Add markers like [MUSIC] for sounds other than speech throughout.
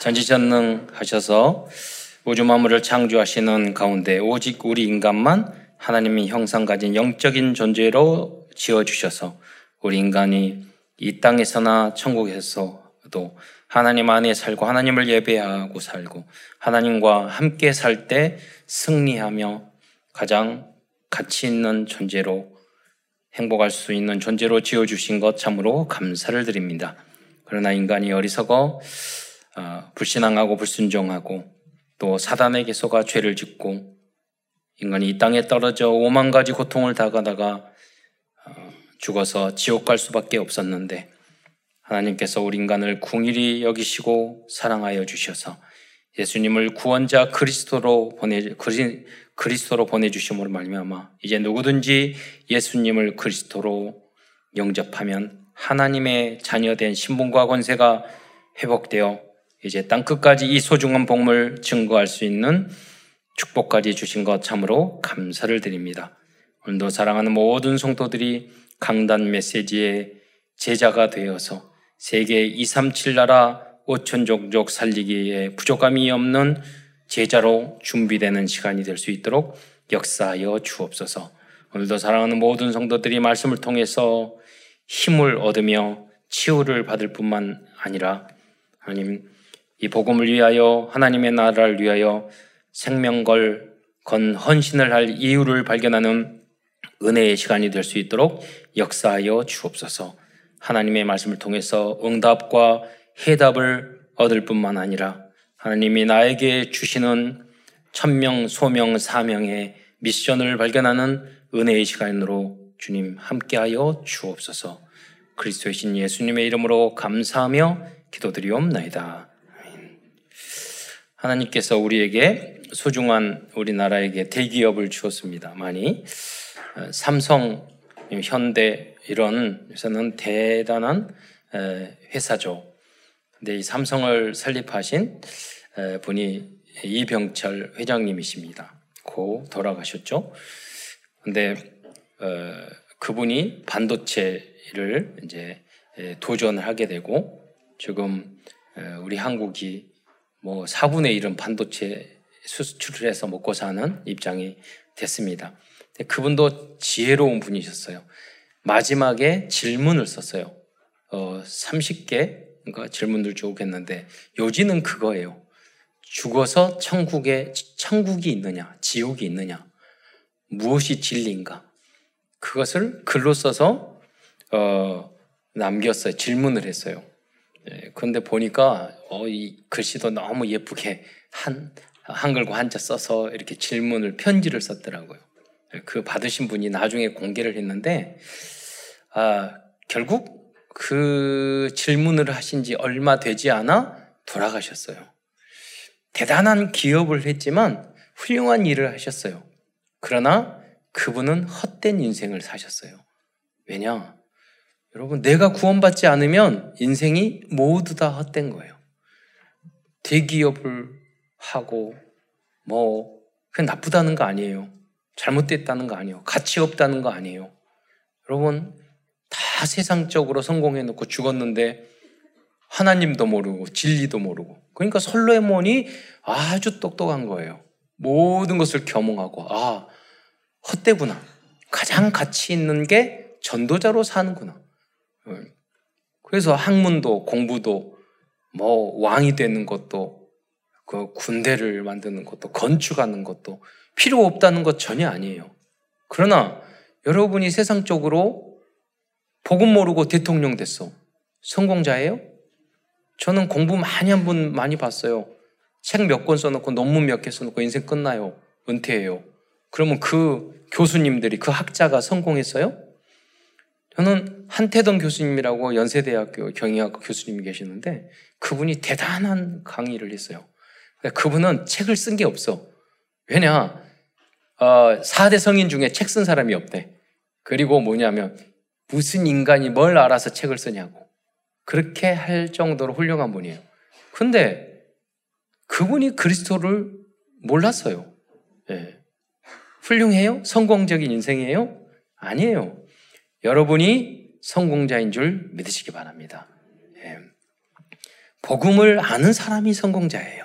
전지전능 하셔서 우주 만물을 창조하시는 가운데 오직 우리 인간만 하나님의 형상 가진 영적인 존재로 지어 주셔서 우리 인간이 이 땅에서나 천국에서도 하나님 안에 살고 하나님을 예배하고 살고 하나님과 함께 살 때 승리하며 가장 가치 있는 존재로 행복할 수 있는 존재로 지어 주신 것 참으로 감사를 드립니다. 그러나 인간이 어리석어 어, 불신앙하고 불순종하고 또 사단에게 속아 죄를 짓고 인간이 이 땅에 떨어져 오만 가지 고통을 당하다가 어, 죽어서 지옥 갈 수밖에 없었는데 하나님께서 우리 인간을 궁일이 여기시고 사랑하여 주셔서 예수님을 구원자 그리스도로 보내 그리, 그리스도로 보내 주심으로 말미암아 이제 누구든지 예수님을 그리스도로 영접하면 하나님의 자녀된 신분과 권세가 회복되어 이제 땅 끝까지 이 소중한 복물 증거할 수 있는 축복까지 주신 것 참으로 감사를 드립니다. 오늘도 사랑하는 모든 성도들이 강단 메시지의 제자가 되어서 세계 237 나라 5천 종족 살리기에 부족함이 없는 제자로 준비되는 시간이 될 수 있도록 역사하여 주옵소서. 오늘도 사랑하는 모든 성도들이 말씀을 통해서 힘을 얻으며 치유를 받을 뿐만 아니라 하나님 이 복음을 위하여 하나님의 나라를 위하여 생명걸 건 헌신을 할 이유를 발견하는 은혜의 시간이 될 수 있도록 역사하여 주옵소서. 하나님의 말씀을 통해서 응답과 해답을 얻을 뿐만 아니라 하나님이 나에게 주시는 천명, 소명, 사명의 미션을 발견하는 은혜의 시간으로 주님 함께하여 주옵소서. 그리스도의 신 예수님의 이름으로 감사하며 기도드리옵나이다. 하나님께서 우리에게 소중한 우리나라에게 대기업을 주었습니다. 많이 삼성, 현대 이런 회사는 대단한 회사죠. 근데 이 삼성을 설립하신 분이 이병철 회장님이십니다. 고 돌아가셨죠. 근데 어, 그분이 반도체를 이제 도전을 하게 되고 지금 우리 한국이 뭐 4분의 1은 반도체 수출을 해서 먹고 사는 입장이 됐습니다. 그분도 지혜로운 분이셨어요. 마지막에 질문을 썼어요. 어, 30개 그러니까 질문들 쭉 했는데 요지는 그거예요. 죽어서 천국에 천국이 있느냐, 지옥이 있느냐, 무엇이 진리인가? 그것을 글로 써서 어, 남겼어요. 질문을 했어요. 예, 그런데 보니까 어, 이 글씨도 너무 예쁘게 한 한글과 한자 써서 이렇게 질문을 편지를 썼더라고요. 예, 그 받으신 분이 나중에 공개를 했는데 아, 결국 그 질문을 하신 지 얼마 되지 않아 돌아가셨어요. 대단한 기업을 했지만 훌륭한 일을 하셨어요. 그러나 그분은 헛된 인생을 사셨어요. 왜냐? 여러분, 내가 구원받지 않으면 인생이 모두 다 헛된 거예요. 대기업을 하고, 뭐, 그냥 나쁘다는 거 아니에요. 잘못됐다는 거 아니에요. 가치 없다는 거 아니에요. 여러분, 다 세상적으로 성공해놓고 죽었는데, 하나님도 모르고, 진리도 모르고. 그러니까 솔로몬이 아주 똑똑한 거예요. 모든 것을 겸응하고, 아, 헛되구나. 가장 가치 있는 게 전도자로 사는구나. 그래서 학문도 공부도 뭐 왕이 되는 것도 그 군대를 만드는 것도 건축하는 것도 필요 없다는 것 전혀 아니에요. 그러나 여러분이 세상적으로 복음 모르고 대통령 됐어. 성공자예요? 저는 공부 많이 한 분 많이 봤어요. 책 몇 권 써놓고 논문 몇 개 써놓고 인생 끝나요. 은퇴해요. 그러면 그 교수님들이 그 학자가 성공했어요? 저는 한태동 교수님이라고 연세대학교 경영학과 교수님이 계시는데 그분이 대단한 강의를 했어요. 그분은 책을 쓴 게 없어. 왜냐? 어, 4대 성인 중에 책 쓴 사람이 없대. 그리고 뭐냐면 무슨 인간이 뭘 알아서 책을 쓰냐고. 그렇게 할 정도로 훌륭한 분이에요. 근데 그분이 그리스도를 몰랐어요. 예. 훌륭해요? 성공적인 인생이에요? 아니에요. 여러분이 성공자인 줄 믿으시기 바랍니다. 예. 복음을 아는 사람이 성공자예요.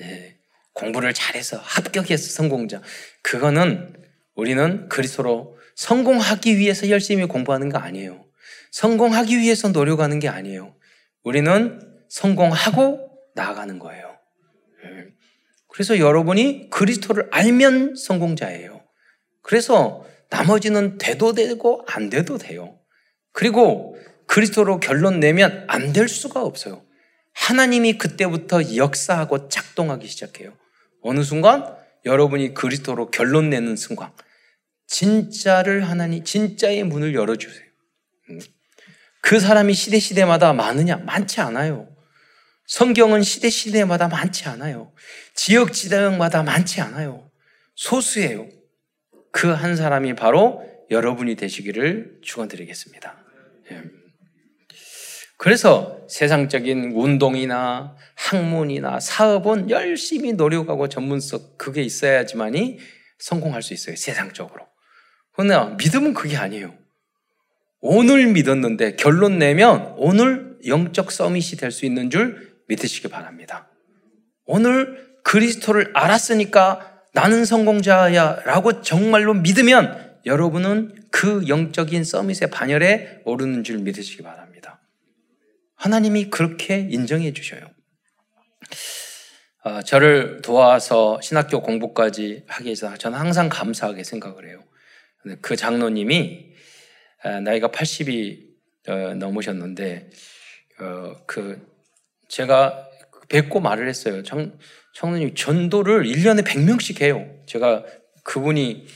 예, 공부를 잘해서 합격해서 성공자. 그거는 우리는 그리스도로 성공하기 위해서 열심히 공부하는 거 아니에요. 성공하기 위해서 노력하는 게 아니에요. 우리는 성공하고 나아가는 거예요. 예. 그래서 여러분이 그리스도를 알면 성공자예요. 그래서 나머지는 돼도 되고 안 돼도 돼요. 그리고 그리스도로 결론 내면 안 될 수가 없어요. 하나님이 그때부터 역사하고 작동하기 시작해요. 어느 순간 여러분이 그리스도로 결론 내는 순간 진짜를 하나님 진짜의 문을 열어 주세요. 음. 그 사람이 시대 시대마다 많으냐? 많지 않아요. 성경은 시대 시대마다 많지 않아요. 지역 지역마다 많지 않아요. 소수예요. 그 한 사람이 바로 여러분이 되시기를 축원드리겠습니다. 예. 그래서 세상적인 운동이나 학문이나 사업은 열심히 노력하고 전문성 그게 있어야지만이 성공할 수 있어요. 세상적으로. 그러나 믿음은 그게 아니에요. 오늘 믿었는데 결론 내면 오늘 영적 서밋이 될 수 있는 줄 믿으시기 바랍니다. 오늘 그리스도를 알았으니까 나는 성공자야 라고 정말로 믿으면 여러분은 그 영적인 서밋의 반열에 오르는 줄 믿으시기 바랍니다. 하나님이 그렇게 인정해 주셔요. 어, 저를 도와서 신학교 공부까지 하기 위해서 저는 항상 감사하게 생각을 해요. 그 장로님이 아, 나이가 80이 어, 넘으셨는데 어, 그 제가 뵙고 말을 했어요. 장, 장로님 전도를 1년에 100명씩 해요. 제가 그분이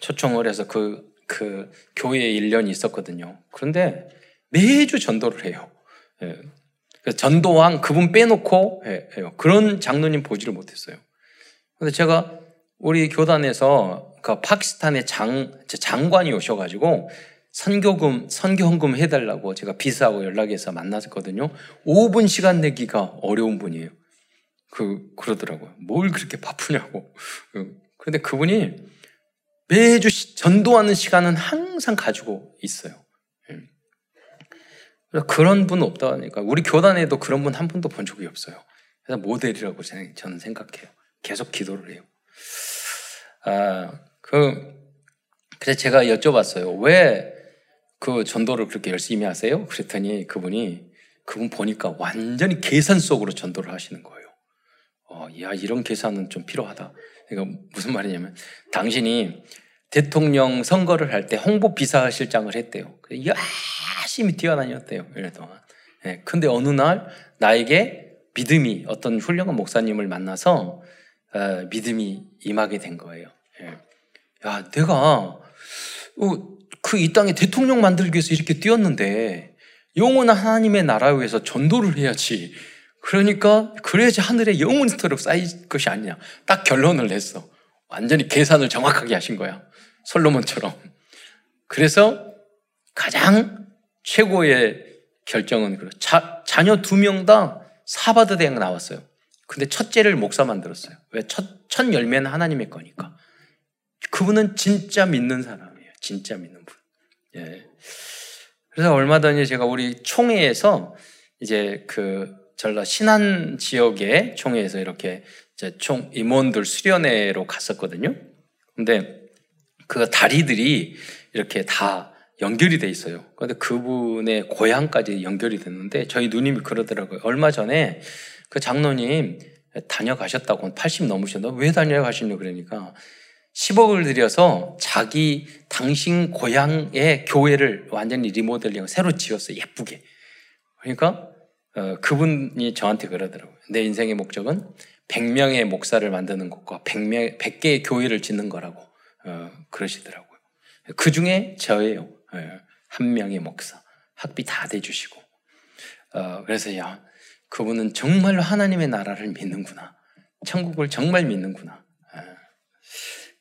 초청을 해서 그, 그 교회에 1년이 있었거든요. 그런데 매주 전도를 해요. 예. 전도왕 그분 빼놓고 해요. 그런 장로님 보지를 못했어요. 근데 제가 우리 교단에서 그 파키스탄의 장, 장관이 오셔가지고 선교금, 선교헌금 해달라고 제가 비서하고 연락해서 만났거든요. 5분 시간 내기가 어려운 분이에요. 그, 그러더라고요. 뭘 그렇게 바쁘냐고. 그런데 그분이 매주 전도하는 시간은 항상 가지고 있어요. 예. 그런 분 없다 하니까 우리 교단에도 그런 분 한 분도 본 적이 없어요. 그래서 모델이라고 저는 생각해요. 계속 기도를 해요. 아, 그, 그래서 제가 여쭤봤어요. 왜 그 전도를 그렇게 열심히 하세요? 그랬더니 그분이 그분 보니까 완전히 계산 속으로 전도를 하시는 거예요. 어, 야, 이런 계산은 좀 필요하다. 그러니까 무슨 말이냐면 당신이 대통령 선거를 할 때 홍보 비서실장을 했대요. 열심히 뛰어다녔대요. 1년 동안. 네, 근데 어느 날 나에게 믿음이 어떤 훌륭한 목사님을 만나서 어, 믿음이 임하게 된 거예요. 예. 야, 내가 어, 그이 땅에 대통령 만들기 위해서 이렇게 뛰었는데 영원한 하나님의 나라 위해서 전도를 해야지. 그러니까 그래야지 하늘에 영원토록 쌓일 것이 아니냐. 딱 결론을 냈어. 완전히 계산을 정확하게 하신 거야. 솔로몬처럼. 그래서 가장 최고의 결정은 그 자, 자녀 두 명 다 사바드 대학 나왔어요. 근데 첫째를 목사 만들었어요. 왜? 첫, 첫 열매는 하나님의 거니까. 그분은 진짜 믿는 사람이에요. 진짜 믿는 분. 예. 그래서 얼마 전에 제가 우리 총회에서 이제 그 전라 신안 지역의 총회에서 이렇게 총 임원들 수련회로 갔었거든요. 근데 그 다리들이 이렇게 다 연결이 돼 있어요. 그런데 그분의 고향까지 연결이 됐는데 저희 누님이 그러더라고요. 얼마 전에 그 장로님 다녀가셨다고 80 넘으셨나? 왜 다녀가시냐 그러니까 10억을 들여서 자기 당신 고향의 교회를 완전히 리모델링 새로 지었어요. 예쁘게. 그러니까 어, 그분이 저한테 그러더라고요. 내 인생의 목적은 100명의 목사를 만드는 것과 100명, 100개의 교회를 짓는 거라고 어, 그러시더라고요. 그 중에 저예요. 어, 한 명의 목사. 학비 다 대주시고. 어, 그래서 야, 그분은 정말로 하나님의 나라를 믿는구나. 천국을 정말 믿는구나. 예.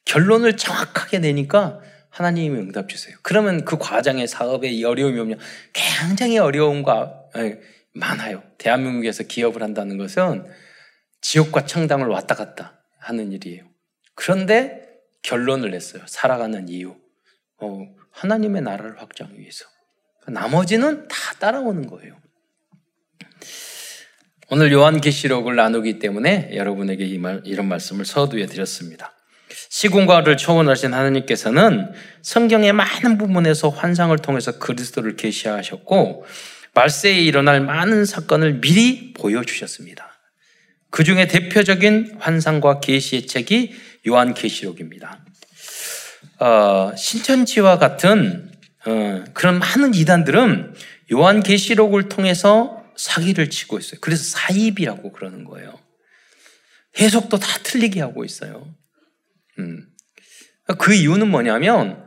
결론을 정확하게 내니까 하나님이 응답 주세요. 그러면 그 과정에 사업에 어려움이 오면 굉장히 어려움과 예, 많아요. 대한민국에서 기업을 한다는 것은 지옥과 창당을 왔다 갔다 하는 일이에요. 그런데 결론을 냈어요. 살아가는 이유. 어, 하나님의 나라를 확장하기 위해서. 나머지는 다 따라오는 거예요. 오늘 요한계시록을 나누기 때문에 여러분에게 이 말, 이런 말씀을 서두에 드렸습니다. 시공과를 초월하신 하나님께서는 성경의 많은 부분에서 환상을 통해서 그리스도를 계시하셨고 말세에 일어날 많은 사건을 미리 보여주셨습니다. 그 중에 대표적인 환상과 계시의 책이 요한 계시록입니다. 어, 신천지와 같은 어, 그런 많은 이단들은 요한 계시록을 통해서 사기를 치고 있어요. 그래서 사입이라고 그러는 거예요. 해석도 다 틀리게 하고 있어요. 음. 그 이유는 뭐냐면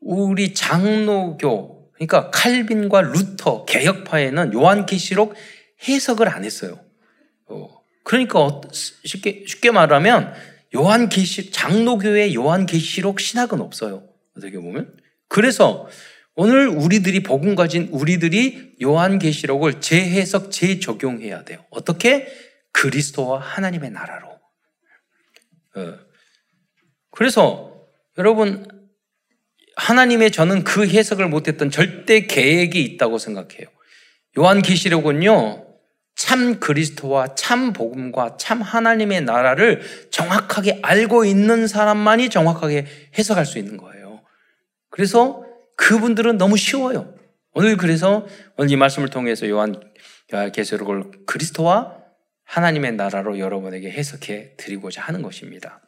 우리 장로교 그러니까 칼빈과 루터 개혁파에는 요한계시록 해석을 안 했어요. 어. 그러니까 쉽게 쉽게 말하면 요한계시 장로교의 요한계시록 신학은 없어요. 어떻게 보면 그래서 오늘 우리들이 복음 가진 우리들이 요한계시록을 재해석 재적용해야 돼요. 어떻게 그리스도와 하나님의 나라로. 어. 그래서 여러분 하나님의 저는 그 해석을 못했던 절대 계획이 있다고 생각해요. 요한계시록은요 참 그리스도와 참 복음과 참 하나님의 나라를 정확하게 알고 있는 사람만이 정확하게 해석할 수 있는 거예요. 그래서 그분들은 너무 쉬워요. 오늘 그래서 오늘 이 말씀을 통해서 요한 계시록을 그리스도와 하나님의 나라로 여러분에게 해석해 드리고자 하는 것입니다.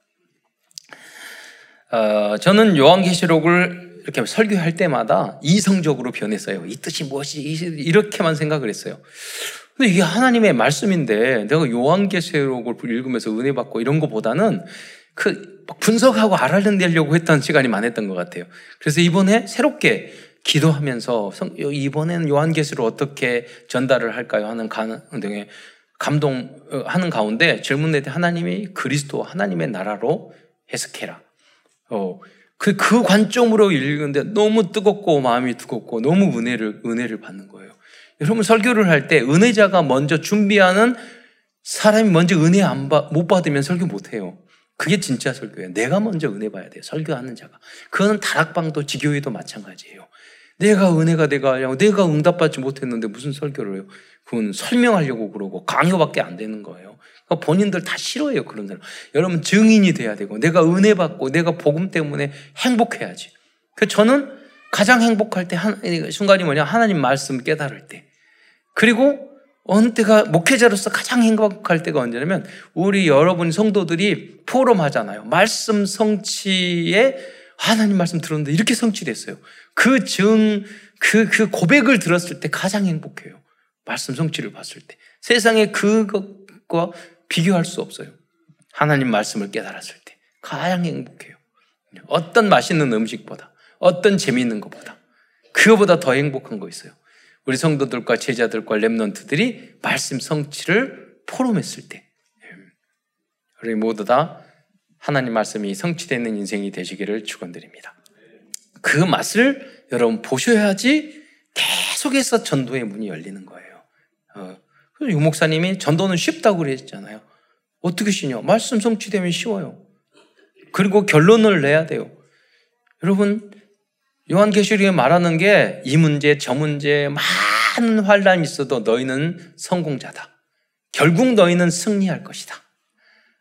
어, 저는 요한계시록을 이렇게 설교할 때마다 이성적으로 변했어요. 이 뜻이 무엇이 이렇게만 생각을 했어요. 근데 이게 하나님의 말씀인데 내가 요한계시록을 읽으면서 은혜 받고 이런 것보다는 그 분석하고 알아내려고 했던 시간이 많았던 것 같아요. 그래서 이번에 새롭게 기도하면서 이번에는 요한계시록 어떻게 전달을 할까요 하는 등의 감동하는 가운데 질문에 대해 하나님이 그리스도 하나님의 나라로 해석해라. 어, 그, 그 관점으로 읽는데 너무 뜨겁고 마음이 뜨겁고 너무 은혜를, 은혜를 받는 거예요. 여러분 설교를 할 때 은혜자가 먼저 준비하는 사람이 먼저 은혜 안 받, 못 받으면 설교 못 해요. 그게 진짜 설교예요. 내가 먼저 은혜 봐야 돼요. 설교하는 자가. 그거는 다락방도 지교회도 마찬가지예요. 내가 은혜가 내가 하려고 내가 응답받지 못했는데 무슨 설교를 해요. 그건 설명하려고 그러고 강요밖에 안 되는 거예요. 그러니까 본인들 다 싫어해요. 그런 사람. 여러분 증인이 돼야 되고 내가 은혜 받고 내가 복음 때문에 행복해야지. 그 저는 가장 행복할 때 한, 순간이 뭐냐 하나님 말씀 깨달을 때. 그리고 어느 때가 목회자로서 가장 행복할 때가 언제냐면 우리 여러분 성도들이 포럼 하잖아요. 말씀 성취에 하나님 말씀 들었는데 이렇게 성취됐어요. 그 증, 그, 그 고백을 들었을 때 가장 행복해요. 말씀 성취를 봤을 때. 세상에 그것과 비교할 수 없어요. 하나님 말씀을 깨달았을 때. 가장 행복해요. 어떤 맛있는 음식보다, 어떤 재미있는 것보다, 그거보다 더 행복한 거 있어요. 우리 성도들과 제자들과 랩런트들이 말씀 성취를 포럼했을 때. 우리 모두 다 하나님 말씀이 성취되는 인생이 되시기를 축원드립니다. 그 맛을 여러분 보셔야지 계속해서 전도의 문이 열리는 거예요. 어, 유 목사님이 전도는 쉽다고 그랬잖아요. 어떻게 쉬냐? 말씀 성취되면 쉬워요. 그리고 결론을 내야 돼요. 여러분 요한계시록에 말하는 게 이 문제 저 문제 많은 환란이 있어도 너희는 성공자다. 결국 너희는 승리할 것이다.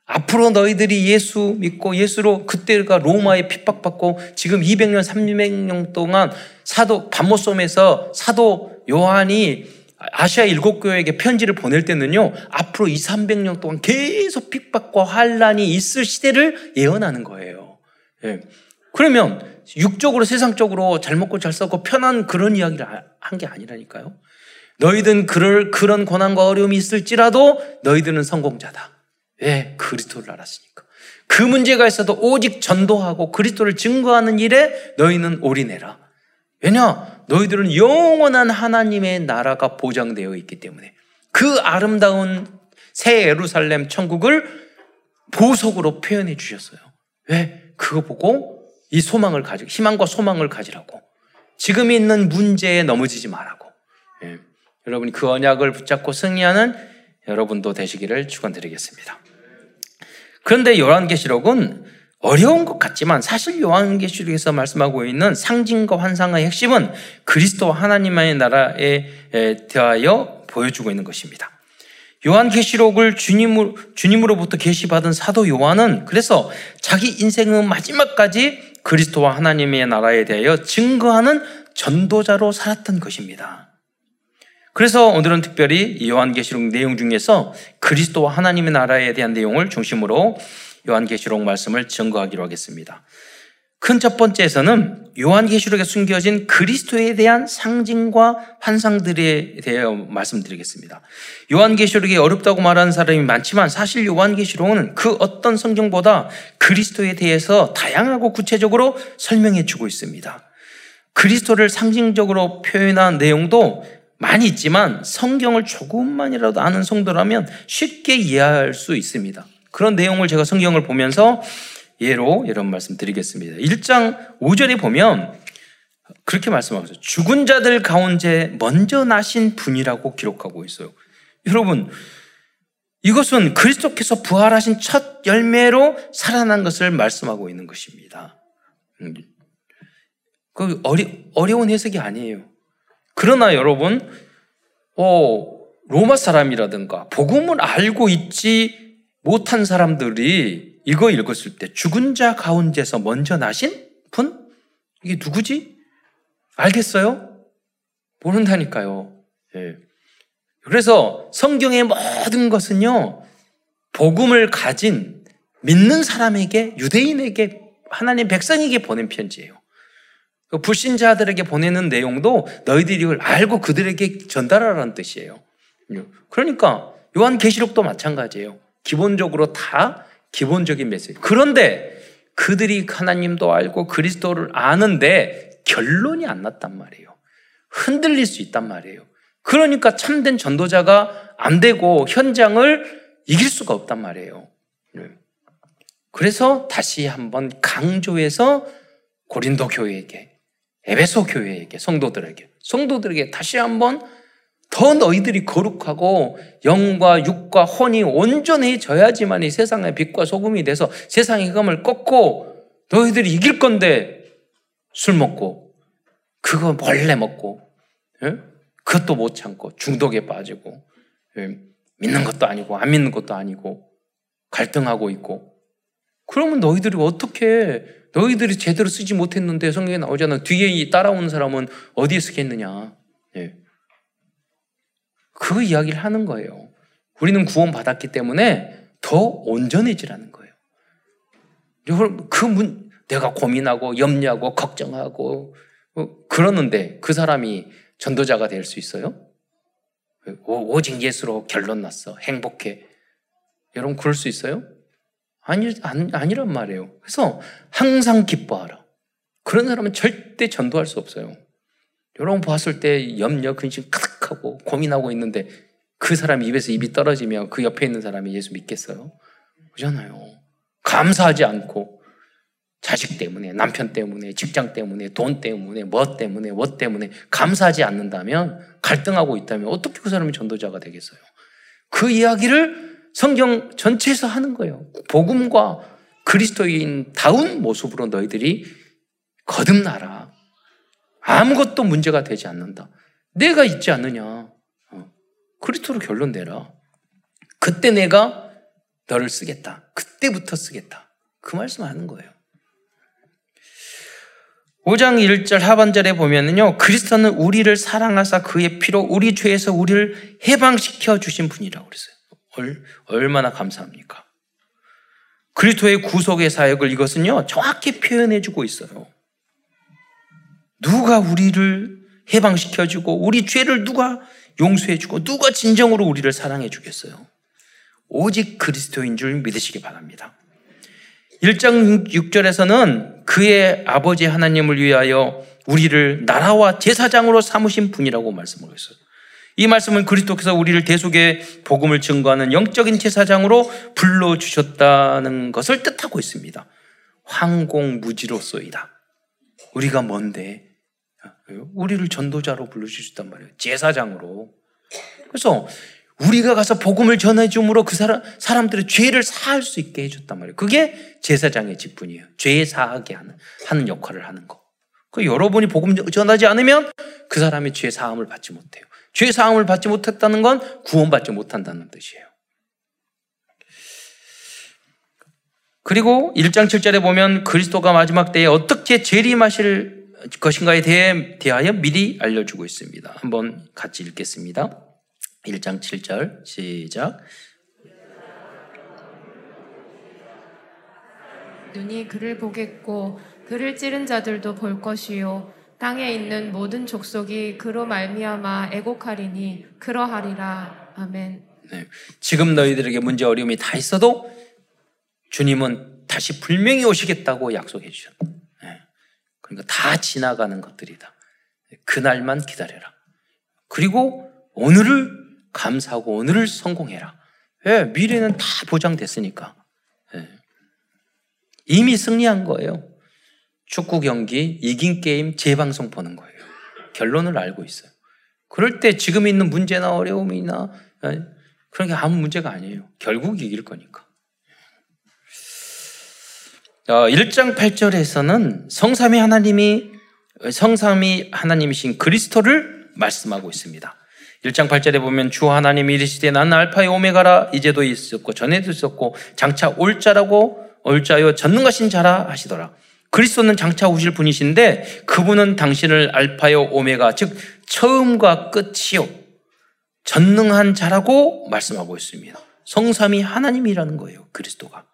앞으로 너희들이 예수 믿고 예수로 그때가 로마에 핍박받고 지금 200년, 300년 동안 사도 반모섬에서 사도 요한이 아시아 일곱 교회에게 편지를 보낼 때는요. 앞으로 2, 300년 동안 계속 핍박과 환란이 있을 시대를 예언하는 거예요. 예. 그러면 육적으로 세상적으로 잘 먹고 잘 살고 편한 그런 이야기를 한 게 아니라니까요. 너희든 그럴 그런 고난과 어려움이 있을지라도 너희들은 성공자다. 왜? 그리스도를 알았으니까. 그 문제가 있어도 오직 전도하고 그리스도를 증거하는 일에 너희는 올인해라. 왜냐? 너희들은 영원한 하나님의 나라가 보장되어 있기 때문에 그 아름다운 새 예루살렘 천국을 보석으로 표현해 주셨어요. 왜? 그거 보고 이 소망을 가지고 희망과 소망을 가지라고 지금 있는 문제에 넘어지지 말라고 예. 여러분이 그 언약을 붙잡고 승리하는 여러분도 되시기를 축원드리겠습니다. 그런데 요한계시록은 어려운 것 같지만 사실 요한계시록에서 말씀하고 있는 상징과 환상의 핵심은 그리스도 하나님의 나라에 대하여 보여주고 있는 것입니다. 요한계시록을 주님으로, 주님으로부터 계시받은 사도 요한은 그래서 자기 인생의 마지막까지 그리스도와 하나님의 나라에 대하여 증거하는 전도자로 살았던 것입니다. 그래서 오늘은 특별히 요한계시록 내용 중에서 그리스도와 하나님의 나라에 대한 내용을 중심으로 요한계시록 말씀을 증거하기로 하겠습니다. 큰 첫 번째에서는 요한계시록에 숨겨진 그리스도에 대한 상징과 환상들에 대해 말씀드리겠습니다. 요한계시록이 어렵다고 말하는 사람이 많지만 사실 요한계시록은 그 어떤 성경보다 그리스도에 대해서 다양하고 구체적으로 설명해 주고 있습니다. 그리스도를 상징적으로 표현한 내용도 많이 있지만 성경을 조금만이라도 아는 성도라면 쉽게 이해할 수 있습니다. 그런 내용을 제가 성경을 보면서 예로 이런 말씀 드리겠습니다. 1장 5절에 보면 그렇게 말씀하고 있어요. 죽은 자들 가운데 먼저 나신 분이라고 기록하고 있어요. 여러분, 이것은 그리스도께서 부활하신 첫 열매로 살아난 것을 말씀하고 있는 것입니다. 음. 그 어리, 어려운 해석이 아니에요. 그러나 여러분, 어, 로마 사람이라든가 복음을 알고 있지 못한 사람들이 이거 읽었을 때 죽은 자 가운데서 먼저 나신 분? 이게 누구지? 알겠어요? 모른다니까요. 예. 그래서 성경의 모든 것은요, 복음을 가진 믿는 사람에게, 유대인에게, 하나님 백성에게 보낸 편지예요. 그 불신자들에게 보내는 내용도 너희들이 이걸 알고 그들에게 전달하라는 뜻이에요. 그러니까 요한계시록도 마찬가지예요. 기본적으로 다 기본적인 메시지. 그런데 그들이 하나님도 알고 그리스도를 아는데 결론이 안 났단 말이에요. 흔들릴 수 있단 말이에요. 그러니까 참된 전도자가 안 되고 현장을 이길 수가 없단 말이에요. 네. 그래서 다시 한번 강조해서 고린도 교회에게, 에베소 교회에게, 성도들에게, 성도들에게 다시 한번 더 너희들이 거룩하고 영과 육과 혼이 온전해져야지만 이 세상의 빛과 소금이 돼서 세상의 흑암을 꺾고 너희들이 이길 건데 술 먹고 그거 몰래 먹고 예? 그것도 못 참고 중독에 빠지고 예? 믿는 것도 아니고 안 믿는 것도 아니고 갈등하고 있고 그러면 너희들이 어떻게 너희들이 제대로 쓰지 못했는데 성경에 나오잖아 뒤에 따라오는 사람은 어디에 쓰겠느냐 예. 그 이야기를 하는 거예요. 우리는 구원받았기 때문에 더 온전해지라는 거예요. 그 문, 내가 고민하고 염려하고 걱정하고 어, 그러는데 그 사람이 전도자가 될 수 있어요? 오직 예수로 결론 났어. 행복해. 여러분, 그럴 수 있어요? 아니, 아니, 아니란 말이에요. 그래서 항상 기뻐하라. 그런 사람은 절대 전도할 수 없어요. 여러분 봤을 때 염려, 근심 가득하고 고민하고 있는데 그 사람이 입에서 입이 떨어지면 그 옆에 있는 사람이 예수 믿겠어요? 그잖아요. 감사하지 않고 자식 때문에, 남편 때문에, 직장 때문에, 돈 때문에, 뭐 때문에, 뭐 때문에 감사하지 않는다면 갈등하고 있다면 어떻게 그 사람이 전도자가 되겠어요? 그 이야기를 성경 전체에서 하는 거예요. 복음과 그리스도인 다운 모습으로 너희들이 거듭나라. 아무것도 문제가 되지 않는다. 내가 있지 않느냐. 어. 그리스도로 결론 내라. 그때 내가 너를 쓰겠다. 그때부터 쓰겠다. 그 말씀 하는 거예요. 5장 1절 하반절에 보면은요, 그리스도는 우리를 사랑하사 그의 피로 우리 죄에서 우리를 해방시켜 주신 분이라고 그랬어요. 얼마나 감사합니까? 그리스도의 구속의 사역을 이것은요, 정확히 표현해 주고 있어요. 누가 우리를 해방시켜주고 우리 죄를 누가 용서해주고 누가 진정으로 우리를 사랑해주겠어요? 오직 그리스도인 줄 믿으시기 바랍니다. 1장 6절에서는 그의 아버지 하나님을 위하여 우리를 나라와 제사장으로 삼으신 분이라고 말씀을 했어요. 이 말씀은 그리스도께서 우리를 대속의 복음을 증거하는 영적인 제사장으로 불러주셨다는 것을 뜻하고 있습니다. 황공무지로서이다. 우리가 뭔데? 우리를 전도자로 불러주셨단 말이에요. 제사장으로. 그래서 우리가 가서 복음을 전해줌으로 그 사람, 사람들의 죄를 사할 수 있게 해줬단 말이에요. 그게 제사장의 직분이에요. 죄 사하게 하는, 하는 역할을 하는 거. 그 여러분이 복음 전하지 않으면 그 사람이 죄 사함을 받지 못해요. 죄 사함을 받지 못했다는 건 구원받지 못한다는 뜻이에요. 그리고 1장 7절에 보면 그리스도가 마지막 때에 어떻게 재림하실 것인가에 대해 대하여 미리 알려주고 있습니다. 한번 같이 읽겠습니다. 1장 7절 시작. 눈이 그를 보겠고 그를 찌른 자들도 볼 것이요 땅에 있는 모든 족속이 그로 말미암아 애곡하리니 그러하리라 아멘. 네. 지금 너희들에게 문제 어려움이 다 있어도 주님은 다시 분명히 오시겠다고 약속해 주셨다. 네. 그러니까 다 지나가는 것들이다. 그날만 기다려라. 그리고 오늘을 감사하고 오늘을 성공해라. 네. 미래는 다 보장됐으니까. 네. 이미 승리한 거예요. 축구 경기 이긴 게임 재방송 보는 거예요. 결론을 알고 있어요. 그럴 때 지금 있는 문제나 어려움이나 그런 게 아무 문제가 아니에요. 결국 이길 거니까. 1장 어, 8절에서는 성삼위 하나님이 성삼위 하나님이신 그리스도를 말씀하고 있습니다. 1장 8절에 보면 주 하나님이 이르시되 나는 알파의 오메가라 이제도 있었고 전에도 있었고 장차 올 자라고 올 자요 전능하신 자라 하시더라. 그리스도는 장차 오실 분이신데 그분은 당신을 알파요 오메가 즉 처음과 끝이요 전능한 자라고 말씀하고 있습니다. 성삼이 하나님이라는 거예요. 그리스도가.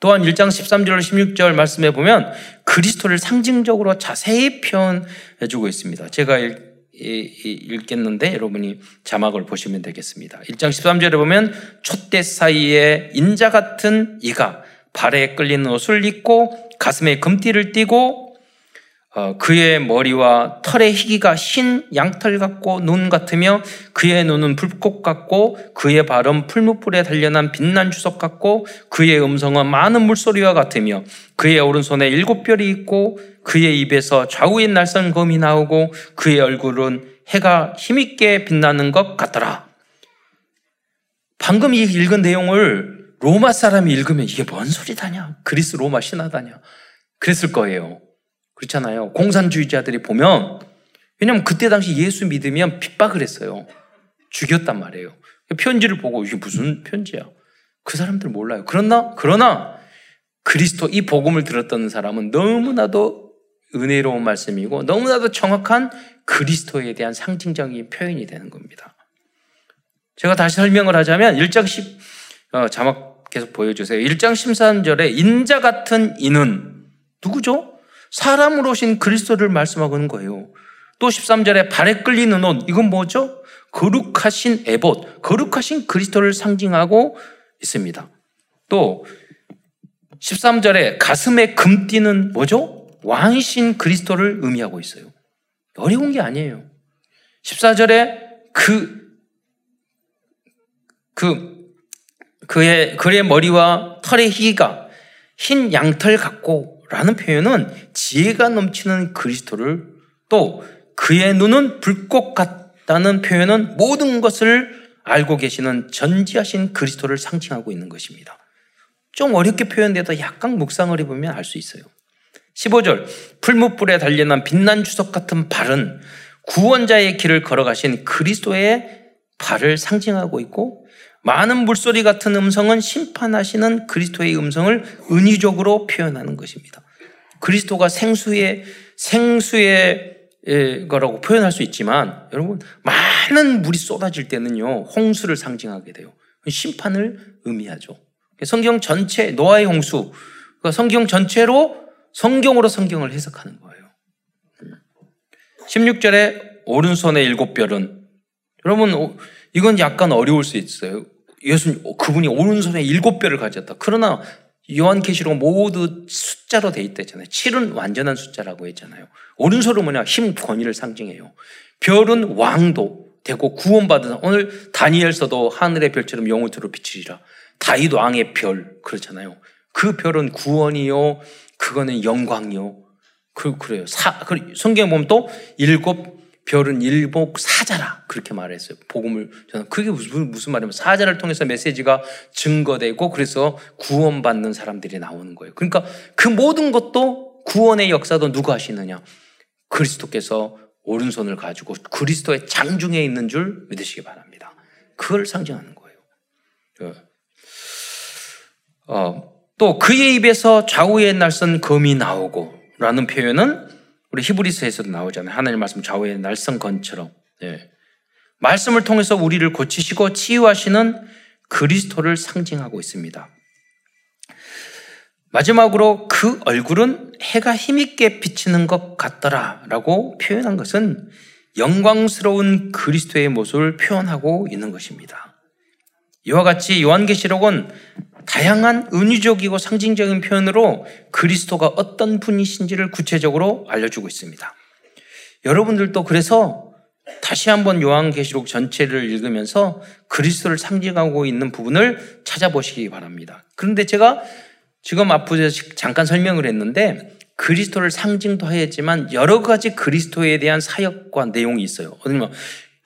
또한 1장 13절 16절 말씀해 보면 그리스도를 상징적으로 자세히 표현해 주고 있습니다. 제가 읽 겠는데 여러분이 자막을 보시면 되겠습니다. 1장 13절에 보면 촛대 사이에 인자 같은 이가 발에 끌리는 옷을 입고 가슴에 금띠를 띠고 어, 그의 머리와 털의 희기가 흰 양털 같고 눈 같으며 그의 눈은 불꽃 같고 그의 발은 풀무불에 단련한 빛난 주석 같고 그의 음성은 많은 물소리와 같으며 그의 오른손에 일곱 별이 있고 그의 입에서 좌우의 날선 검이 나오고 그의 얼굴은 해가 힘있게 빛나는 것 같더라. 방금 이 읽은 내용을 로마 사람이 읽으면 이게 뭔 소리다냐? 그리스 로마 신하다냐? 그랬을 거예요. 그렇잖아요. 공산주의자들이 보면 왜냐하면 그때 당시 예수 믿으면 핍박을 했어요. 죽였단 말이에요. 편지를 보고 이게 무슨 편지야? 그 사람들 몰라요. 그러나 그러나 그리스도 이 복음을 들었던 사람은 너무나도 은혜로운 말씀이고 너무나도 정확한 그리스도에 대한 상징적인 표현이 되는 겁니다. 제가 다시 설명을 하자면 1장 10 어, 자막 계속 보여주세요. 1장 13절에 인자 같은 이는 누구죠? 사람으로 오신 그리스도를 말씀하고 있는 거예요. 또 13절에 발에 끌리는 옷, 이건 뭐죠? 거룩하신 에봇, 거룩하신 그리스도를 상징하고 있습니다. 또 13절에 가슴에 금 띠는 뭐죠? 왕이신 그리스도를 의미하고 있어요. 어려운 게 아니에요. 14절에 그, 그, 그의, 그의 머리와 털의 희가 흰 양털 같고 라는 표현은 지혜가 넘치는 그리스도를 또 그의 눈은 불꽃 같다는 표현은 모든 것을 알고 계시는 전지하신 그리스도를 상징하고 있는 것입니다. 좀 어렵게 표현돼도 약간 묵상을 해보면 알 수 있어요. 15절 풀무불에 달려난 빛난 주석 같은 발은 구원자의 길을 걸어가신 그리스도의 발을 상징하고 있고 많은 물소리 같은 음성은 심판하시는 그리스도의 음성을 은유적으로 표현하는 것입니다. 그리스도가 생수의 생수의 거라고 표현할 수 있지만 여러분 많은 물이 쏟아질 때는요 홍수를 상징하게 돼요. 심판을 의미하죠. 성경 전체 노아의 홍수 그러니까 성경 전체로 성경으로 성경을 해석하는 거예요. 16절에 오른손의 일곱 별은 여러분 이건 약간 어려울 수 있어요. 예수님 그분이 오른손에 일곱 별을 가졌다. 그러나 요한계시록 모두 숫자로 돼 있다잖아요. 7은 완전한 숫자라고 했잖아요. 오른손은 뭐냐? 힘, 권위를 상징해요. 별은 왕도 되고 구원받은 오늘 다니엘서도 하늘의 별처럼 영원토록 비치리라. 다윗 왕의 별 그렇잖아요. 그 별은 구원이요. 그거는 영광이요. 그 그래요. 사, 그 성경 보면 또 일곱 별은 일복 사자라 그렇게 말했어요. 복음을 저는 그게 무슨 무슨 말이냐면 사자를 통해서 메시지가 증거되고 그래서 구원받는 사람들이 나오는 거예요. 그러니까 그 모든 것도 구원의 역사도 누가 하시느냐? 그리스도께서 오른손을 가지고 그리스도의 장중에 있는 줄 믿으시기 바랍니다. 그걸 상징하는 거예요. 예. 어, 또 그의 입에서 좌우의 날선 검이 나오고 라는 표현은 우리 히브리서에서도 나오잖아요. 하나님 말씀 좌우의 날선 건처럼. 예. 말씀을 통해서 우리를 고치시고 치유하시는 그리스도를 상징하고 있습니다. 마지막으로 그 얼굴은 해가 힘있게 비치는 것 같더라 라고 표현한 것은 영광스러운 그리스도의 모습을 표현하고 있는 것입니다. 이와 같이 요한계시록은 다양한 은유적이고 상징적인 표현으로 그리스도가 어떤 분이신지를 구체적으로 알려주고 있습니다. 여러분들도 그래서 다시 한번 요한계시록 전체를 읽으면서 그리스도를 상징하고 있는 부분을 찾아보시기 바랍니다. 그런데 제가 지금 앞부분에 잠깐 설명을 했는데 그리스도를 상징도 하였지만 여러 가지 그리스도에 대한 사역과 내용이 있어요. 어디면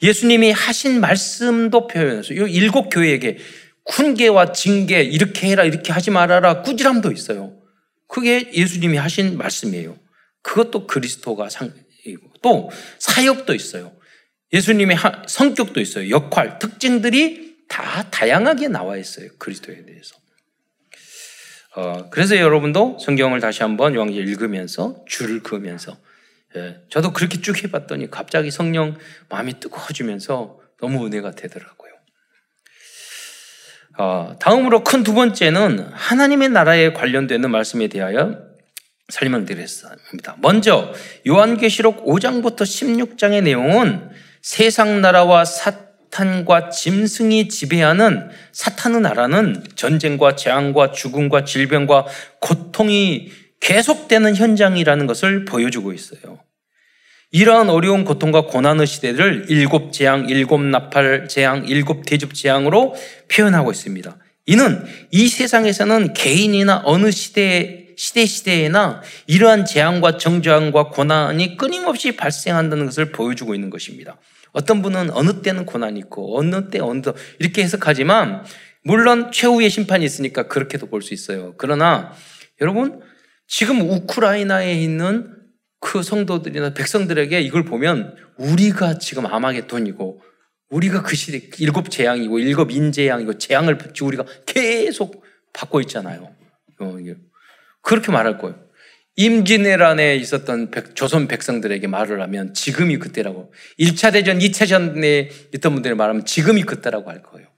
예수님이 하신 말씀도 표현해서 이 일곱 교회에게 훈계와 징계 이렇게 해라 이렇게 하지 말아라 꾸지람도 있어요. 그게 예수님이 하신 말씀이에요. 그것도 그리스도가 상이고 또 사역도 있어요. 예수님의 성격도 있어요. 역할, 특징들이 다 다양하게 나와 있어요. 그리스도에 대해서. 어, 그래서 여러분도 성경을 다시 한번 요한계 읽으면서 줄을 그으면서 예, 저도 그렇게 쭉 해봤더니 갑자기 성령 마음이 뜨거워지면서 너무 은혜가 되더라고요. 어, 다음으로 큰 두 번째는 하나님의 나라에 관련되는 말씀에 대하여 설명드렸습니다. 먼저 요한계시록 5장부터 16장의 내용은 세상 나라와 사탄과 짐승이 지배하는 사탄의 나라는 전쟁과 재앙과 죽음과 질병과 고통이 계속되는 현장이라는 것을 보여주고 있어요. 이러한 어려운 고통과 고난의 시대를 일곱 재앙, 일곱 나팔 재앙, 일곱 대접 재앙으로 표현하고 있습니다. 이는 이 세상에서는 개인이나 어느 시대 시대 시대에나 이러한 재앙과 정저항과 고난이 끊임없이 발생한다는 것을 보여주고 있는 것입니다. 어떤 분은 어느 때는 고난이 있고 어느 때 어느 때 이렇게 해석하지만 물론 최후의 심판이 있으니까 그렇게도 볼 수 있어요. 그러나 여러분 지금 우크라이나에 있는 그 성도들이나 백성들에게 이걸 보면 우리가 지금 아마겟돈이고 우리가 그 시대 일곱 재앙이고 일곱 인재앙이고 재앙을 우리가 계속 받고 있잖아요. 어, 그렇게 말할 거예요. 임진왜란에 있었던 백, 조선 백성들에게 말을 하면 지금이 그때라고 1차 대전, 2차 전에 있던 분들이 말하면 지금이 그때라고 할 거예요.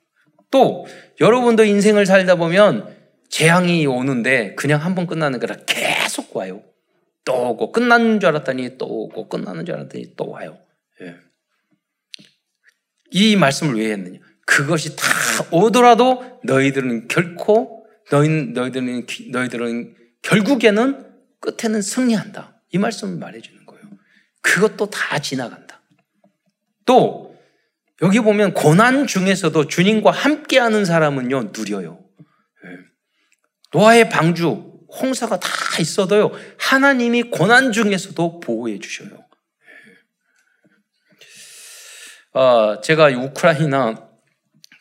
또 여러분도 인생을 살다 보면 재앙이 오는데 그냥 한 번 끝나는 거라 계속 와요. 또 오고 끝나는 줄 알았더니 또 오고 끝나는 줄 알았더니 또 와요. 예. 이 말씀을 왜 했느냐? 그것이 다 오더라도 너희들은 결코 너희 너희들은 너희들은 결국에는 끝에는 승리한다. 이 말씀을 말해주는 거예요. 그것도 다 지나간다. 또 여기 보면 고난 중에서도 주님과 함께하는 사람은요 누려요. 예. 노아의 방주 홍사가 다 있어도요, 하나님이 고난 중에서도 보호해 주셔요. 어, 제가 우크라이나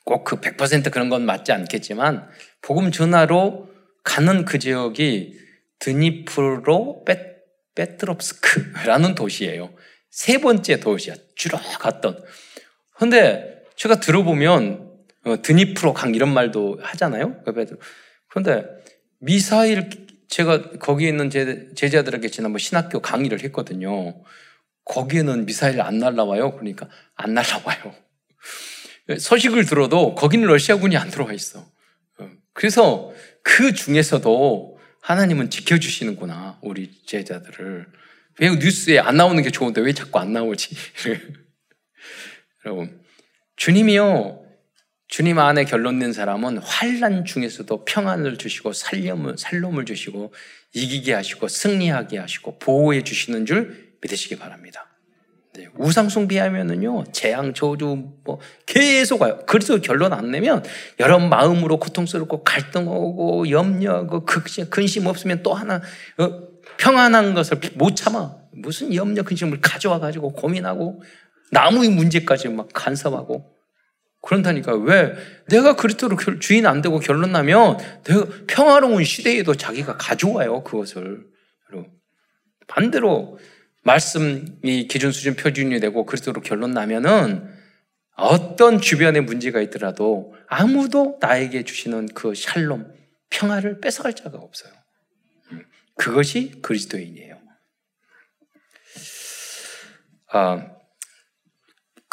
꼭 그 100% 그런 건 맞지 않겠지만, 복음 전하로 가는 그 지역이 드니프로 베, 베트롭스크라는 도시예요. 세 번째 도시야. 주로 갔던. 근데 제가 들어보면, 어, 드니프로 강 이런 말도 하잖아요. 그런데 미사일 제가 거기에 있는 제, 제자들에게 지난번 신학교 강의를 했거든요. 거기에는 미사일 안 날라와요. 그러니까 안 날라와요. 소식을 들어도 거기는 러시아군이 안 들어와 있어. 그래서 그 중에서도 하나님은 지켜주시는구나, 우리 제자들을. 왜 뉴스에 안 나오는 게 좋은데 왜 자꾸 안 나오지? [LAUGHS] 여러분, 주님이요, 주님 안에 결론 낸 사람은 환란 중에서도 평안을 주시고 살림을 살롬을 주시고 이기게 하시고 승리하게 하시고 보호해 주시는 줄 믿으시기 바랍니다. 네, 우상 숭배하면은요 재앙 저주 뭐 계속 와요. 그래서 결론 안 내면 여러 마음으로 고통스럽고 갈등하고 염려하고 근심 없으면 또 하나 어, 평안한 것을 못 참아 무슨 염려 근심을 가져와 가지고 고민하고 나무의 문제까지 막 간섭하고 그런다니까 왜 내가 그리스도로 주인 안 되고 결론 나면 내가 평화로운 시대에도 자기가 가져와요 그것을 반대로 말씀이 기준 수준 표준이 되고 그리스도로 결론 나면은 어떤 주변에 문제가 있더라도 아무도 나에게 주시는 그 샬롬, 평화를 뺏어갈 자가 없어요. 음, 그것이 그리스도인이에요. 아,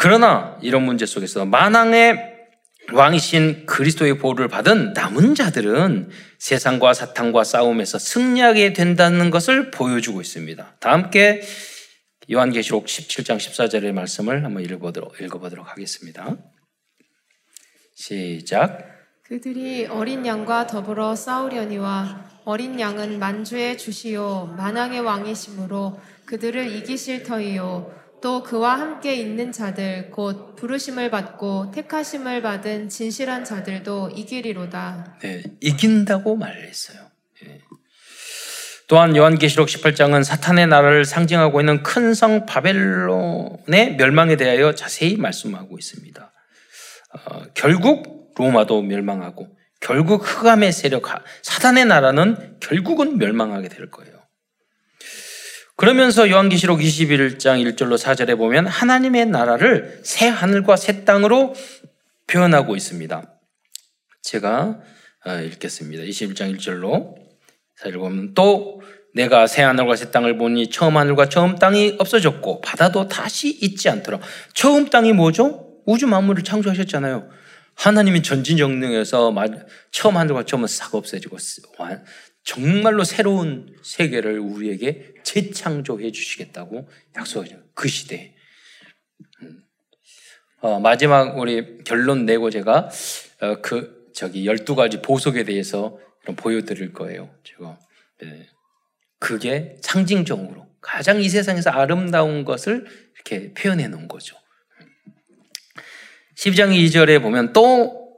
그러나 이런 문제 속에서 만왕의 왕이신 그리스도의 보호를 받은 남은 자들은 세상과 사탄과 싸움에서 승리하게 된다는 것을 보여주고 있습니다. 다 함께 요한계시록 17장 14절의 말씀을 한번 읽어보도록, 읽어보도록 하겠습니다. 시작. 그들이 어린 양과 더불어 싸우려니와 어린 양은 만주의 주시요 만왕의 왕이심으로 그들을 이기실 터이요 또 그와 함께 있는 자들 곧 부르심을 받고 택하심을 받은 진실한 자들도 이기리로다. 네, 이긴다고 말했어요. 네. 또한 요한계시록 18장은 사탄의 나라를 상징하고 있는 큰 성 바벨론의 멸망에 대하여 자세히 말씀하고 있습니다. 어, 결국 로마도 멸망하고 결국 흑암의 세력 사탄의 나라는 결국은 멸망하게 될 거예요. 그러면서 요한계시록 21장 1절로 4절에 보면 하나님의 나라를 새 하늘과 새 땅으로 표현하고 있습니다. 제가 어, 읽겠습니다. 21장 1절로 4절 보면 또 내가 새 하늘과 새 땅을 보니 처음 하늘과 처음 땅이 없어졌고 바다도 다시 있지 않더라. 처음 땅이 뭐죠? 우주 만물을 창조하셨잖아요. 하나님이 전진정능에서 처음 하늘과 처음은 싹 없어지고 정말로 새로운 세계를 우리에게 재창조해 주시겠다고 약속하죠. 그 시대에. 음. 어, 마지막 우리 결론 내고 제가 어, 그 저기 12가지 보석에 대해서 보여드릴 거예요. 제가. 네. 그게 상징적으로 가장 이 세상에서 아름다운 것을 이렇게 표현해 놓은 거죠. 12장 2절에 보면 또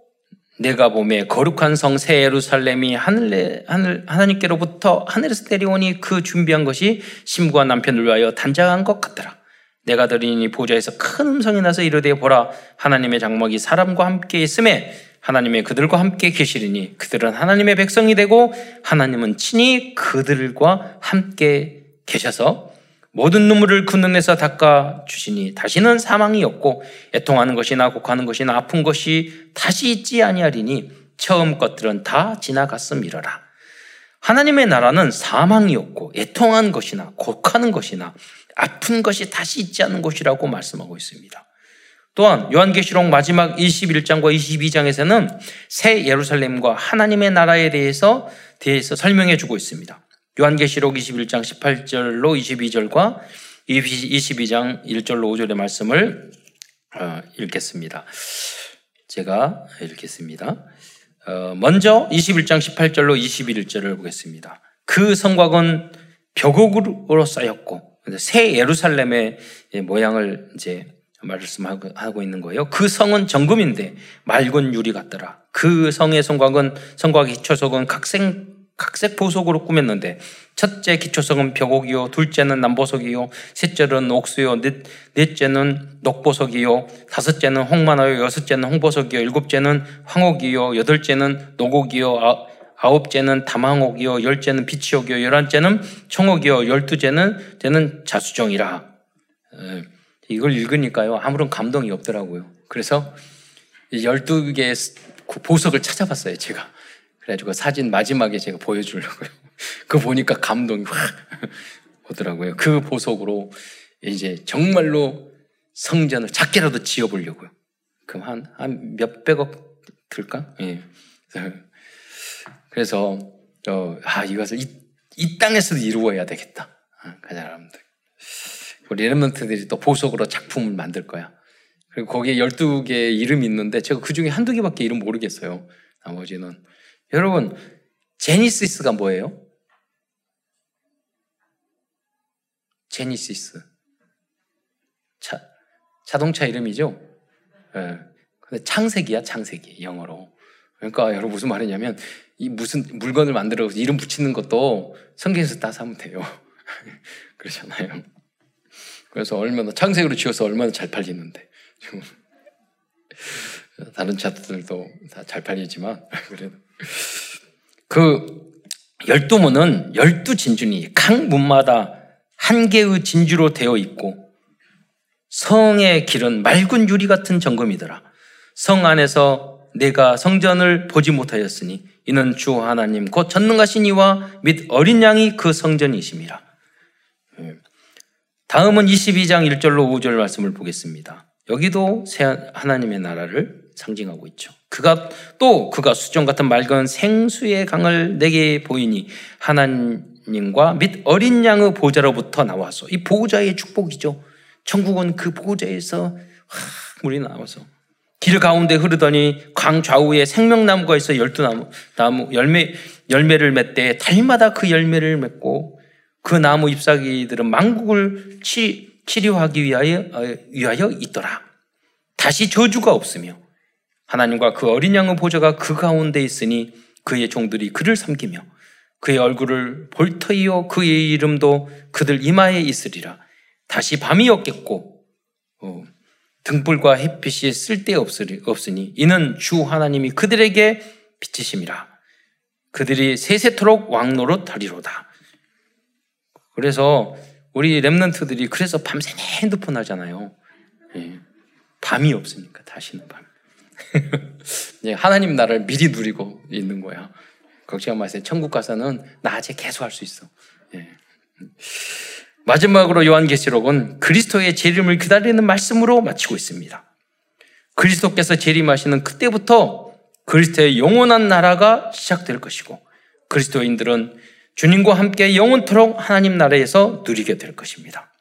내가 봄에 거룩한 성 새 예루살렘이 하늘, 하늘, 하나님께로부터 하늘에서 내려오니 그 준비한 것이 심과 남편을 위하여 단장한 것 같더라. 내가 들으니 보좌에서 큰 음성이 나서 이르되 보라 하나님의 장막이 사람과 함께 있음에 하나님의 그들과 함께 계시리니 그들은 하나님의 백성이 되고 하나님은 친히 그들과 함께 계셔서 모든 눈물을 그 눈에서 닦아 주시니 다시는 사망이 없고 애통하는 것이나 곡하는 것이나 아픈 것이 다시 있지 아니하리니 처음 것들은 다 지나갔음이러라. 하나님의 나라는 사망이 없고 애통한 것이나 곡하는 것이나 아픈 것이 다시 있지 않는 것이라고 말씀하고 있습니다. 또한 요한계시록 마지막 21장과 22장에서는 새 예루살렘과 하나님의 나라에 대해서 대해서 설명해 주고 있습니다. 요한계시록 21장 18절로 22절과 22장 1절로 5절의 말씀을 어, 읽겠습니다. 제가 읽겠습니다. 어, 먼저 21장 18절로 21절을 보겠습니다. 그 성곽은 벽옥으로 쌓였고 새 예루살렘의 모양을 이제 말씀하고 있는 거예요. 그 성은 정금인데 맑은 유리 같더라. 그 성의 성곽은 성곽의 초석은 각생 각색 보석으로 꾸몄는데 첫째 기초석은 벽옥이요 둘째는 남보석이요 셋째는 옥수요 넷, 넷째는 녹보석이요 다섯째는 홍만화요 여섯째는 홍보석이요 일곱째는 황옥이요 여덟째는 노곡이요 아, 아홉째는 담황옥이요 열째는 비치옥이요 열한째는 청옥이요 열두째는 쟤는 자수정이라. 이걸 읽으니까요 아무런 감동이 없더라고요. 그래서 열두 개의 보석을 찾아봤어요 제가 그래가지고 사진 마지막에 제가 보여주려고요. [LAUGHS] 그 보니까 감동이 확 오더라고요. 그 보석으로 이제 정말로 성전을 작게라도 지어보려고요. 그럼 한, 한 몇백억 들까? 예. [LAUGHS] 그래서, 어, 아, 이것을 이, 이 땅에서도 이루어야 되겠다. 아, 가자, 여러분들. 우리 레몬트들이 또 보석으로 작품을 만들 거야. 그리고 거기에 12개 이름이 있는데 제가 그 중에 한두 개밖에 이름 모르겠어요. 나머지는. 여러분, 제니시스가 뭐예요? 제니시스. 차, 자동차 이름이죠? 예. 네. 근데 창세기야, 창세기. 영어로. 그러니까 여러분 무슨 말이냐면, 이 무슨 물건을 만들어 이름 붙이는 것도 성경에서 따서 하면 돼요. [LAUGHS] 그러잖아요. 그래서 얼마나, 창세기로 지어서 얼마나 잘 팔리는데. 다른 차들도 다 잘 팔리지만, [LAUGHS] 그래도. 그 열두 문은 열두 진준이 각 문마다 한 개의 진주로 되어 있고 성의 길은 맑은 유리 같은 정금이더라. 성 안에서 내가 성전을 보지 못하였으니 이는 주 하나님 곧 전능하신 이와 및 어린 양이 그 성전이심이라. 예. 다음은 22장 1절로 5절 말씀을 보겠습니다. 여기도 하나님의 나라를 상징하고 있죠. 그가 또 그가 수정 같은 맑은 생수의 강을 내게 보이니 하나님과 및 어린 양의 보좌로부터 나와서 이 보좌의 축복이죠. 천국은 그 보좌에서 물이 나와서 길 가운데 흐르더니 강 좌우에 생명나무가 있어 열두 나무, 나무 열매 열매를 맺되 달마다 그 열매를 맺고 그 나무 잎사귀들은 망국을 치, 치료하기 위하여 어, 위하여 있더라. 다시 저주가 없으며 하나님과 그 어린 양의 보좌가 그 가운데 있으니 그의 종들이 그를 섬기며 그의 얼굴을 볼 터이요 그의 이름도 그들 이마에 있으리라. 다시 밤이 없겠고 어, 등불과 햇빛이 쓸데없으니 이는 주 하나님이 그들에게 빛이심이라. 그들이 세세토록 왕노로 다리로다. 그래서 우리 랩런트들이 그래서 밤새 핸드폰 하잖아요. 예. 밤이 없으니까 다시는 밤. [LAUGHS] 예, 하나님 나라를 미리 누리고 있는 거야. 걱정 마세요. 천국 가서는 낮에 계속 할 수 있어. 예. 마지막으로 요한계시록은 그리스도의 재림을 기다리는 말씀으로 마치고 있습니다. 그리스도께서 재림하시는 그때부터 그리스도의 영원한 나라가 시작될 것이고 그리스도인들은 주님과 함께 영원토록 하나님 나라에서 누리게 될 것입니다.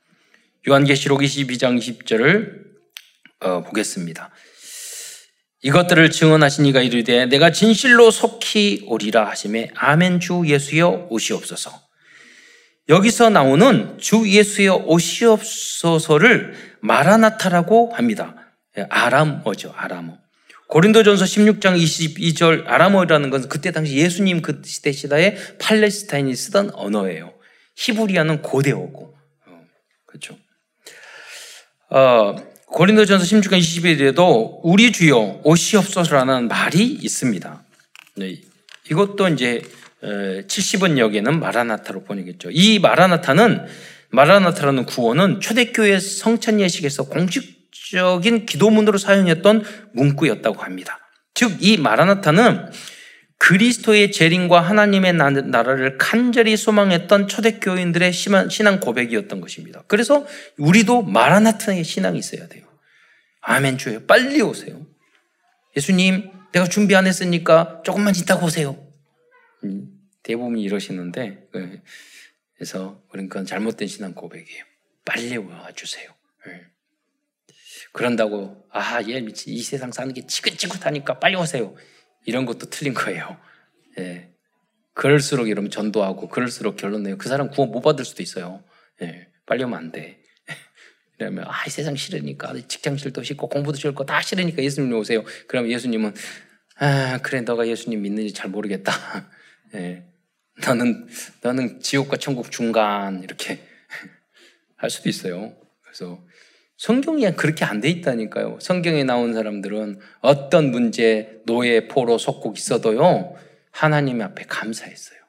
요한계시록 22장 20절을 어, 보겠습니다. 이것들을 증언하신 이가 이르되 내가 진실로 속히 오리라 하심에 아멘 주 예수여 오시옵소서. 여기서 나오는 주 예수여 오시옵소서를 마라나타라고 합니다. 예, 아람어죠, 아람어. 고린도전서 16장 22절 아람어라는 것은 그때 당시 예수님 그 시대 시대에 팔레스타인이 쓰던 언어예요. 히브리어는 고대어고. 어, 그렇죠. 어, 고린도전서 16장 20일에도 우리 주여 오시옵소서라는 말이 있습니다. 네, 이것도 이제 70원 역에는 마라나타로 번역했죠. 이 마라나타는 마라나타라는 구호는 초대교회 성찬 예식에서 공식적인 기도문으로 사용했던 문구였다고 합니다. 즉 이 마라나타는 그리스도의 재림과 하나님의 나라를 간절히 소망했던 초대교인들의 신앙 고백이었던 것입니다. 그래서 우리도 마라나타의 신앙이 있어야 돼요. 아멘 주여 빨리 오세요. 예수님 내가 준비 안 했으니까 조금만 있다가 오세요. 음, 대부분 이러시는데 예. 그래서 그건 잘못된 신앙 고백이에요. 빨리 와주세요. 예. 그런다고 아얘 미친 이 세상 사는 게 지긋지긋하니까 빨리 오세요. 이런 것도 틀린 거예요. 예. 그럴수록 이러면 전도하고 그럴수록 결론 내요. 그 사람 구원 못 받을 수도 있어요. 예. 빨리 오면 안 돼. [LAUGHS] 이러면 아, 이 세상 싫으니까 직장 싫도 싫고 공부도 싫고 다 싫으니까 예수님 오세요. 그럼 예수님은 아, 그래 너가 예수님 믿는지 잘 모르겠다. [LAUGHS] 예. 너는 너는 지옥과 천국 중간 이렇게 [LAUGHS] 할 수도 있어요. 그래서 성경이 그렇게 안 돼 있다니까요. 성경에 나온 사람들은 어떤 문제, 노예, 포로, 속국 있어도요, 하나님 앞에 감사했어요.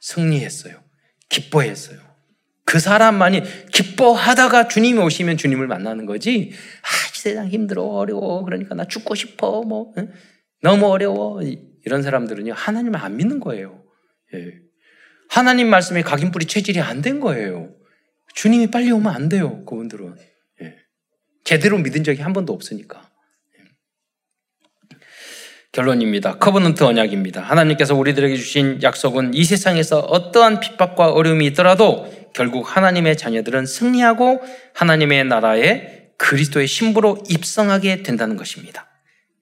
승리했어요. 기뻐했어요. 그 사람만이 기뻐하다가 주님이 오시면 주님을 만나는 거지, 아, 이 세상 힘들어, 어려워. 그러니까 나 죽고 싶어. 뭐, 응? 너무 어려워. 이런 사람들은요, 하나님을 안 믿는 거예요. 예. 하나님 말씀에 각인뿌리 체질이 안 된 거예요. 주님이 빨리 오면 안 돼요, 그분들은. 제대로 믿은 적이 한 번도 없으니까. 결론입니다. Covenant 언약입니다. 하나님께서 우리들에게 주신 약속은 이 세상에서 어떠한 핍박과 어려움이 있더라도 결국 하나님의 자녀들은 승리하고 하나님의 나라에 그리스도의 신부로 입성하게 된다는 것입니다.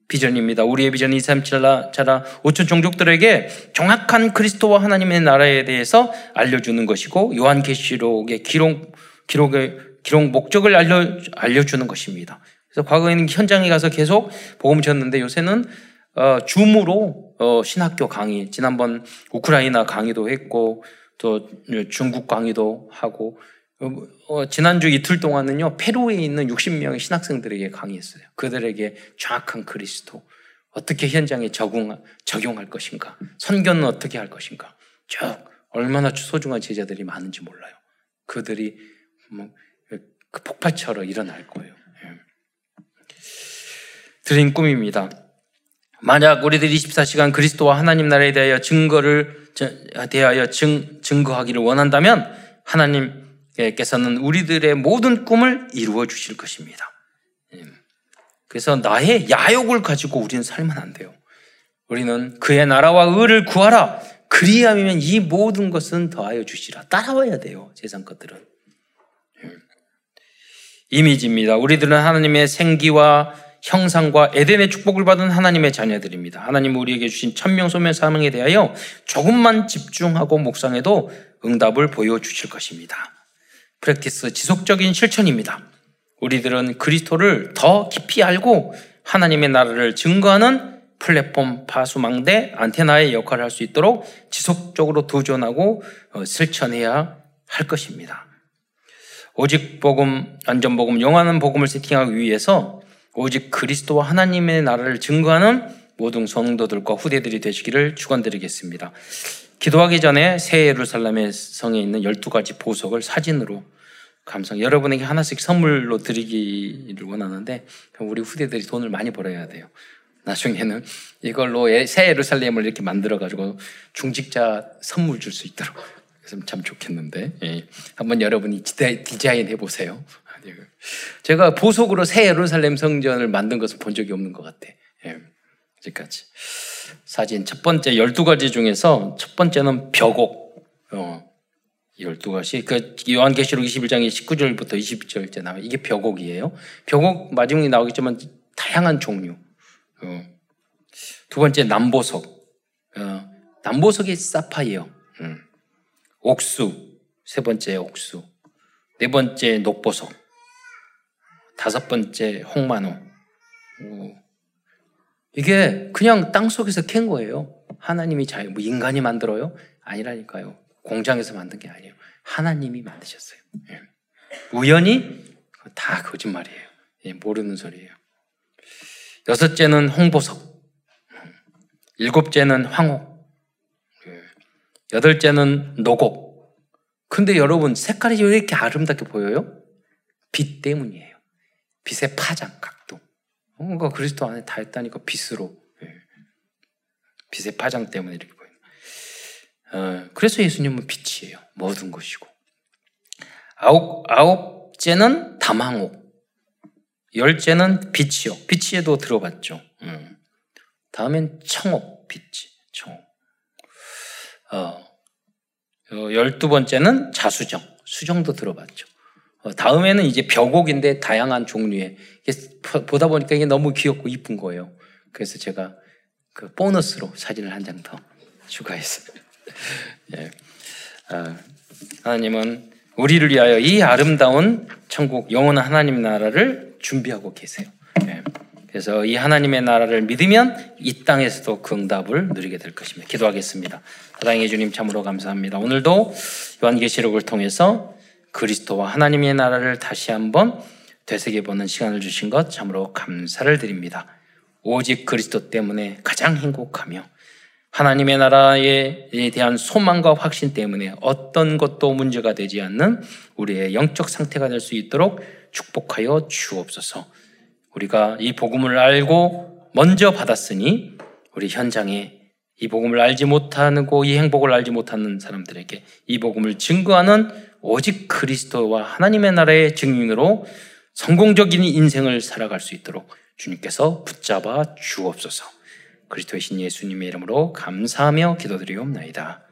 비전입니다. 우리의 비전 237나라 5천 종족들에게 정확한 그리스도와 하나님의 나라에 대해서 알려주는 것이고 요한계시록의 기록 기록의 기록 목적을 알려, 알려주는 것입니다. 그래서 과거에는 현장에 가서 계속 복음 전는데 요새는 어, 줌으로 어, 신학교 강의, 지난번 우크라이나 강의도 했고 또 중국 강의도 하고 어, 어 지난주 이틀 동안은요 페루에 있는 60명의 신학생들에게 강의했어요. 그들에게 정확한 그리스도 어떻게 현장에 적용 적용할 것인가, 선교는 어떻게 할 것인가, 쭉 얼마나 소중한 제자들이 많은지 몰라요. 그들이 그 폭발처럼 일어날 거예요. 예. 드린 꿈입니다. 만약 우리들 24시간 그리스도와 하나님 나라에 대하여 증거를 대하여 증, 증거하기를 원한다면 하나님께서는 우리들의 모든 꿈을 이루어 주실 것입니다. 예. 그래서 나의 야욕을 가지고 우리는 살면 안 돼요. 우리는 그의 나라와 의를 구하라. 그리하면 이 모든 것은 더하여 주시라. 따라와야 돼요. 세상 것들은. 예. 이미지입니다. 우리들은 하나님의 생기와 형상과 에덴의 축복을 받은 하나님의 자녀들입니다. 하나님 우리에게 주신 천명소명 사명에 대하여 조금만 집중하고 묵상해도 응답을 보여주실 것입니다. 프랙티스 지속적인 실천입니다. 우리들은 그리스도를 더 깊이 알고 하나님의 나라를 증거하는 플랫폼 파수망대 안테나의 역할을 할 수 있도록 지속적으로 도전하고 어, 실천해야 할 것입니다. 오직 복음, 안전 복음, 영원한 복음을 세팅하기 위해서 오직 그리스도와 하나님의 나라를 증거하는 모든 성도들과 후대들이 되시기를 축원드리겠습니다. 기도하기 전에 새 예루살렘의 성에 있는 12가지 보석을 사진으로 감상 여러분에게 하나씩 선물로 드리기를 원하는데 우리 후대들이 돈을 많이 벌어야 돼요. 나중에는 이걸로 새 예루살렘을 이렇게 만들어 가지고 중직자 선물 줄 수 있도록 그래서 참 좋겠는데 예. 한번 여러분이 디자인 해 보세요. 제가 보석으로 새 예루살렘 성전을 만든 것을 본 적이 없는 것 같아. 예, 아직까지. 사진 첫 번째 12가지 중에서 첫 번째는 벽옥. 어, 12가지. 그 요한계시록 21장의 19절부터 20절째 나와 이게 벽옥이에요. 벽옥 마지막에 나오겠지만 다양한 종류. 어. 두 번째 남보석. 어, 남보석이 사파이어. 음. 옥수. 세 번째 옥수. 네 번째 녹보석. 다섯 번째 홍만호. 이게 그냥 땅 속에서 캔 거예요. 하나님이 자유, 뭐 인간이 만들어요? 아니라니까요. 공장에서 만든 게 아니에요. 하나님이 만드셨어요. 예. 우연히 다 거짓말이에요. 예, 모르는 소리예요. 여섯째는 홍보석. 일곱째는 황옥. 예. 여덟째는 노곡. 근데 여러분 색깔이 왜 이렇게 아름답게 보여요? 빛 때문이에요. 빛의 파장, 각도. 뭔가 그리스도 안에 다 있다니까 빛으로. 예. 빛의 파장 때문에 이렇게 보이는. 어, 그래서 예수님은 빛이에요. 모든 것이고. 아홉, 아홉째는 담항옥. 열째는 빛이요. 빛이에도 들어봤죠. 음. 다음엔 청옥, 빛이, 청옥. 어, 어 열두 번째는 자수정. 수정도 들어봤죠. 어, 다음에는 이제 벽옥인데 다양한 종류의 보다 보니까 이게 너무 귀엽고 이쁜 거예요. 그래서 제가 그 보너스로 사진을 한 장 더 [LAUGHS] 추가했어요. 예. 아, 하나님은 우리를 위하여 이 아름다운 천국 영원한 하나님 나라를 준비하고 계세요. 예. 그래서 이 하나님의 나라를 믿으면 이 땅에서도 그 응답을 누리게 될 것입니다. 기도하겠습니다. 사랑해 주님 참으로 감사합니다. 오늘도 요한계시록을 통해서 그리스도와 하나님의 나라를 다시 한번 되새겨보는 시간을 주신 것 참으로 감사를 드립니다. 오직 그리스도 때문에 가장 행복하며 하나님의 나라에 대한 소망과 확신 때문에 어떤 것도 문제가 되지 않는 우리의 영적 상태가 될 수 있도록 축복하여 주옵소서. 우리가 이 복음을 알고 먼저 받았으니 우리 현장에 이 복음을 알지 못하고 이 행복을 알지 못하는 사람들에게 이 복음을 증거하는 오직 그리스도와 하나님의 나라의 증인으로 성공적인 인생을 살아갈 수 있도록 주님께서 붙잡아 주옵소서. 그리스도의 신 예수님의 이름으로 감사하며 기도드리옵나이다.